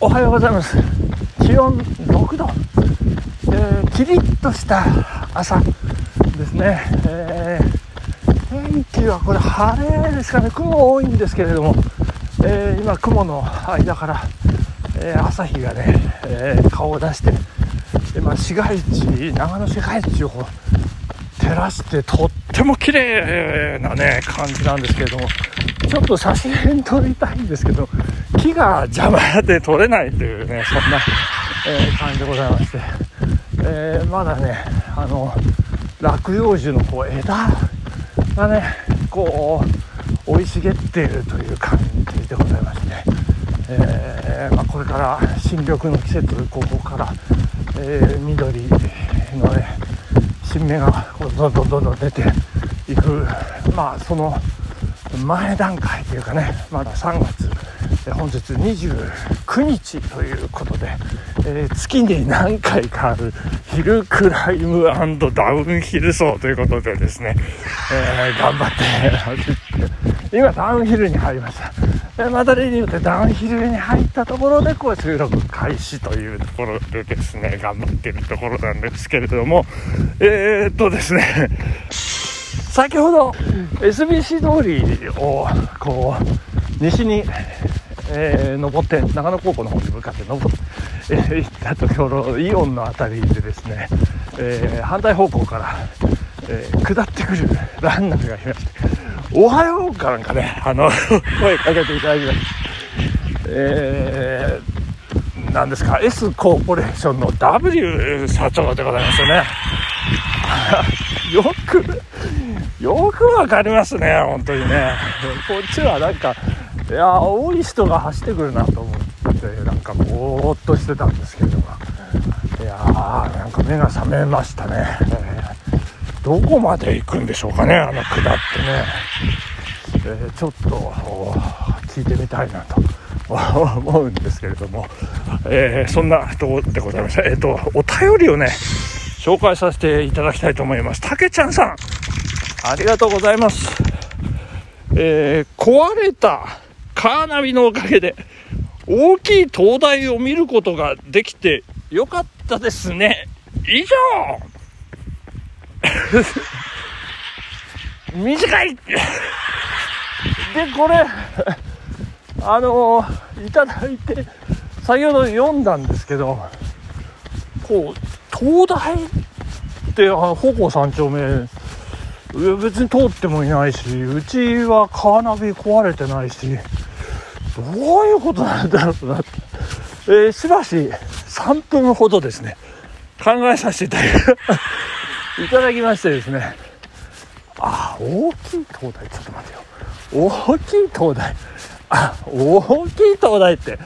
おはようございます。気温6度、えー、キリッとした朝ですね、えー、天気はこれ晴れですかね。雲多いんですけれども、えー、今雲の間から、え朝日がね、え顔を出して今市街地長野市街地を照らしてとってても綺麗なね感じなんですけれどもちょっと写真撮りたいんですけど木が邪魔で撮れないというねそんな、えー、感じでございまして、えー、まだねあの落葉樹のこう枝がねこう生い茂っているという感じでございまして、えー、まあ、これから新緑の季節ここから、え緑のね新芽がどんどんどんどん出ていくまあその前段階というかねまだ3月本日29日ということで、えー、月に何回かあるヒルクライムダウンヒル走ということでですね、えー、頑張って走って今ダウンヒルに入りましたまた例によってダウンヒルに入ったところでこう収録開始というところでですね頑張ってるところなんですけれどもえー、っとですね先ほど SBC 通りをこう西にえー、登って長野高校の方に向かって登って、えー、行ったところイオンの辺りでですね、えー、反対方向から、え下ってくるランナーがいまして「おはよう」かなんかねあの 声かけていただきました。えー、なんですか？S コーポレーションの W 社長でございますよね。よく、よくわかりますね、本当にね。こっちはなんか、いや多い人が走ってくるなと思ってなんかぼーっとしてたんですけれども。いやーなんか目が覚めましたね、どこまで行くんでしょうかねあの下ってね、ちょっと聞いてみたいなと。思うんですけれども、えー、そんなとこでございました。えっ、とお便りをね紹介させていただきたいと思います。たけちゃんさん。ありがとうございます。えー、壊れたカーナビのおかげで大きい灯台を見ることができてよかったですね。以上。短い。で、これ、あのいただいて、先ほど読んだんですけど、こう、灯台ってあ方向三丁目、別に通ってもいないし、うちはカーナビ壊れてないし、どういうことなんだろうな、えー、しばし3分ほどですね、考えさせて いただきましてですね、あ、大きい灯台、ちょっと待ってよ。大きい灯台。あ、大きい灯台って、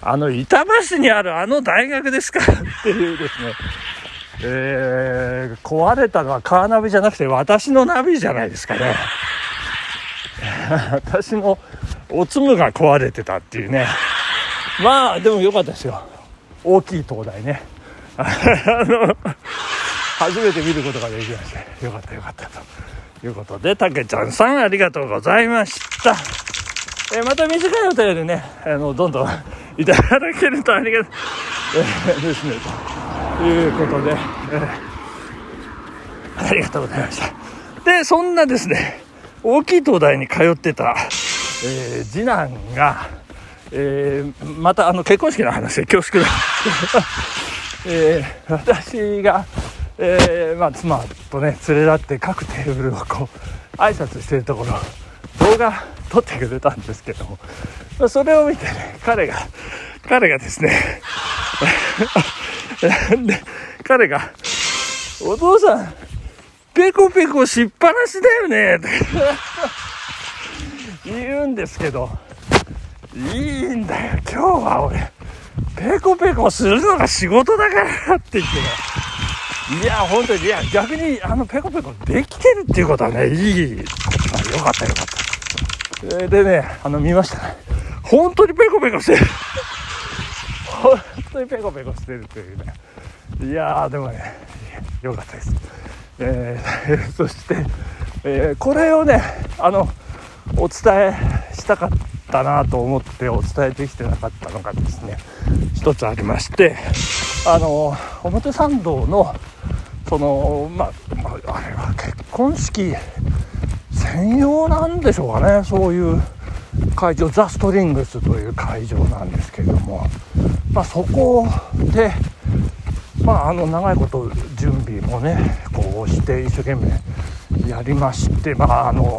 あの、板橋にあるあの大学ですかっていうですね、えー、壊れたのはカーナビじゃなくて私のナビじゃないですかね。私のおつむが壊れてたっていうね。まあでも良かったですよ。大きい灯台ね。あの初めて見ることができまして。よかったよかったということでたけちゃんさんありがとうございました。えまた短いお便りねあのどんどんいただけるとありがとう、えー、ですね。ということで、えー、ありがとうございました。でそんなですね大きい灯台に通ってたえー、次男が、えー、またあの結婚式の話で恐縮だ、えー、私が、えまあ、妻とね連れ立って各テーブルをこう挨拶してるところ動画撮ってくれたんですけども、それを見てね彼が彼がですね で彼が「お父さんペコペコしっぱなしだよね」って言うんですけどいいんだよ今日は俺ペコペコするのが仕事だからって言ってね。いや本当にいや逆にあのペコペコできてるっていうことはねいい。ことよかったよかった。でねあの見ましたね。本当にペコペコしてる。本当にペコペコしてるというね。いやでもねよかったです。えー、そして、えー、これをねあのお伝えしたかったなと思ってお伝えできてなかったのがですね一つありましてあの表参道のそのまああれは結婚式専用なんでしょうかね。そういう会場ザ・ストリングスという会場なんですけれども、まあ、そこで、まあ、あの長いこと準備もねこうして一生懸命やりまして、まあ、あの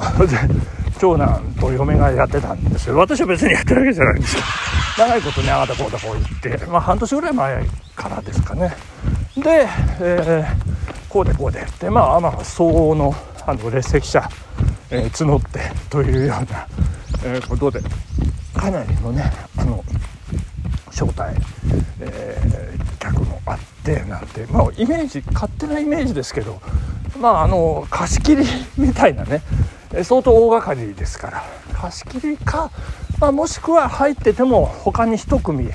長男と嫁がやってたんですけど私は別にやってるわけじゃないんですけど長いことねあがたこうだこう言って、まあ、半年ぐらい前からですかね。で、えー、こうでこうでってまあまあ相応のあの列席者、え、募ってというようなえ、ことでかなりのねあの招待、えー、客もあってなんてまあイメージ勝手なイメージですけどまああの貸し切りみたいなね相当大掛かりですから貸し切りか、まあ、もしくは入ってても他に1組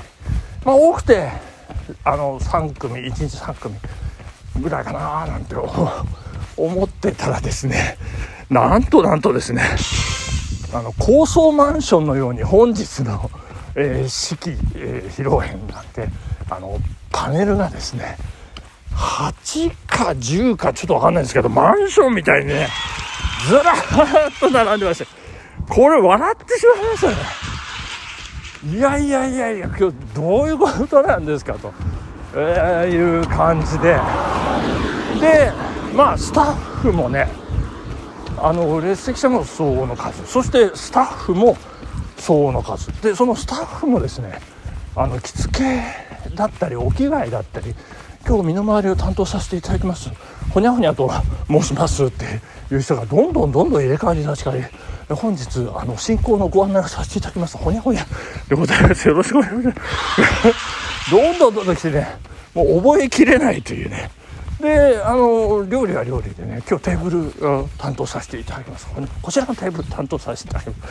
まあ多くてあの3組1日3組ぐらいかななんて思ってたらですねなんとなんとですねあの高層マンションのように本日の、えー、式、えー、披露宴なんてあのパネルがですね8か10かちょっと分かんないですけどマンションみたいにねずらーっと並んでましてこれ笑ってしまいましたね。いやいやいやいや今日どういうことなんですかと、えー、いう感じで。でまあスタッフもねあの列席者も相応の数。そしてスタッフも相応の数。でそのスタッフもですねあの着付けだったりお着替えだったり今日身の回りを担当させていただきます。ほにゃほにゃと申しますっていう人がどんどんどんどん入れ替わり立ち替わり本日あの進行のご案内をさせていただきます。ほにゃほにゃでございます。よろしくお願い。しますどんどんどんどん来てねもう覚えきれないというね。であの料理は料理でね今日テーブル担当させていただきます。こちらのテーブル担当させていただきま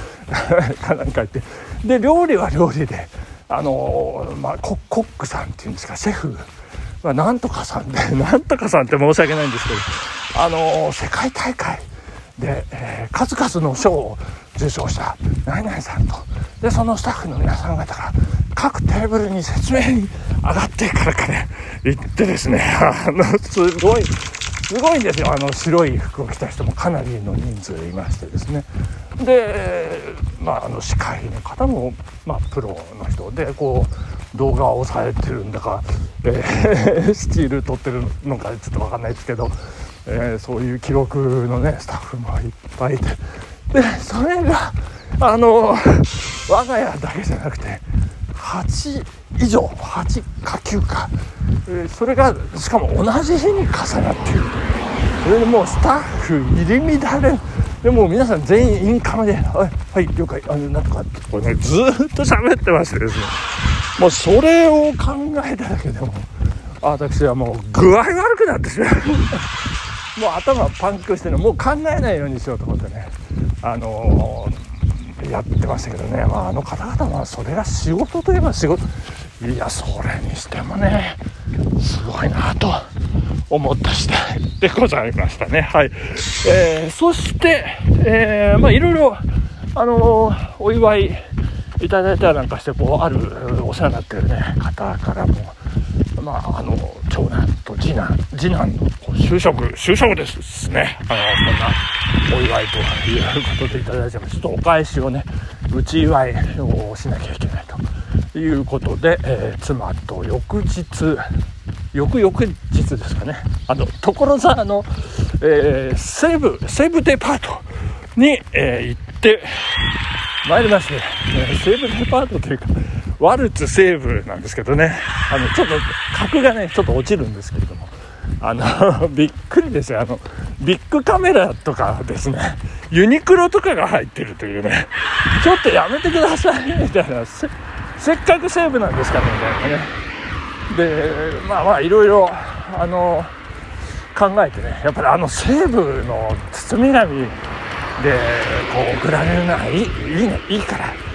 す。かなんか言ってで料理は料理であの、まあ、コックさんっていうんですかシェフ。まあ、なんとかさんで なんとかさんって申し訳ないんですけどあの世界大会で、えー、数々の賞を受賞した何々さんと。でそのスタッフの皆さん方が各テーブルに説明に上がってからかね。行ってですねあのすごいすごいんですよ。あの白い服を着た人もかなりの人数いましてですね。で、まあ、あの司会の方も、まあ、プロの人でこう動画を押さえてるんだか、えー、スチール撮ってるのかちょっと分かんないですけど、えー、そういう記録のねスタッフもいっぱいいて。でそれがあの我が家だけじゃなくて8以上8か9か、えー、それがしかも同じ日に重なっている。それでもうスタッフ入り乱れでも皆さん全員インカメで「はいはい了解。あのなんとか」これねずっと喋ってましてですね。もうそれを考えただけでも私はもう具合悪くなってしまう。もう頭パンクしてるもう考えないようにしようと思ってね。あのーやってましたけどね、まあ、あの方々はそれが仕事といえば仕事。いやそれにしてもねすごいなと思った次第でございましたね。はい、えー、そして、え、まあいろいろあの、お祝いいただいたりなんかしてこうあるお世話になってるね方からもまああの長男と次男次男の就職就職ですね。あのそんなお祝いということでいただいてちょっとお返しをねうち祝いをしなきゃいけないということで、えー、妻と翌日翌々日ですかね。あの所沢の、えー、西部西部デパートに、えー、行って参りまして、えー、西部デパートというかワルツ西部なんですけどね。あのちょっと格がねちょっと落ちるんですけれども。あの びっくりですよ。あのビッグカメラとかですね。ユニクロとかが入ってるというね。ちょっとやめてくださいみたいな。せっかく西部なんですからみたいなね。でまあまあいろいろあの考えてね。やっぱりあの西部の包み紙でこう送られるのはいいいいね。いいから。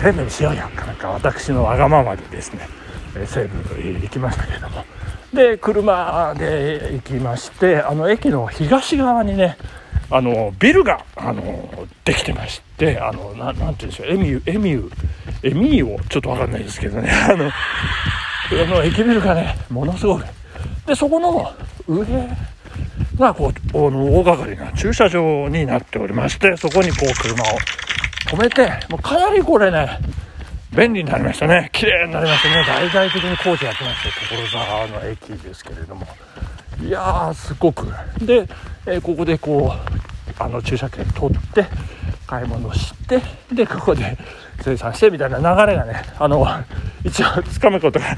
西部にしようよなんか私のわがままでですね西部行きましたけれども。で車で行きましてあの駅の東側にねあのビルがあのできてましてあのななんていうんでしょうエミューエミューエミーをちょっと分かんないですけどね。あのあの駅ビルがねものすごいでそこの上がこうあの大掛かりな駐車場になっておりましてそこにこう車を止めてもうかなりこれね便利になりましたね。綺麗になりましたね。大々的に工事やってまして所沢の駅ですけれども。いやーすごく。で、えー、ここでこうあの駐車券取って買い物してでここで生産してみたいな流れがねあの一応つかむことが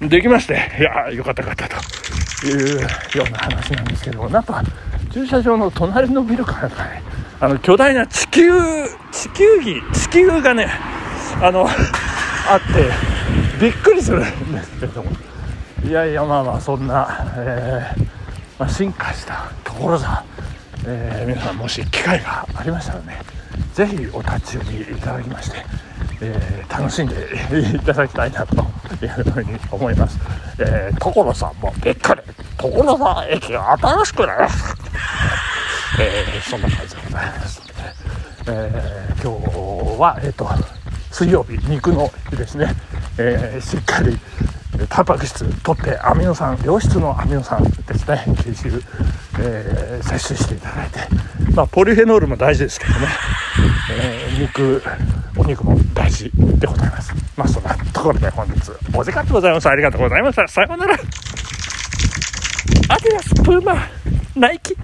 できましていやーよかったよかったというような話なんですけども。なんか駐車場の隣のビルからねあの巨大な地球地球儀地球がねあの あってびっくりする。んですけどもいやいやまあまあそんな、えーまあ、進化したところさ、えー、皆さんもし機会がありましたらね是非お立ち寄りいただきまして、えー、楽しんでいただきたいなというふうに思います、えー、所さんもびっくり。所沢駅が新しくなりました、え、そんな感じでございます、えー、今日はえっ、ー、と水曜日肉の日ですね、えー、しっかりタンパク質取ってアミノ酸良質のアミノ酸ですね。吸収、えー、摂取していただいて、まあ、ポリフェノールも大事ですけどね、えー、肉お肉も大事でございます。まあそんなところで本日お時間でございます。ありがとうございました。さようなら。アディダスプーマナイキ。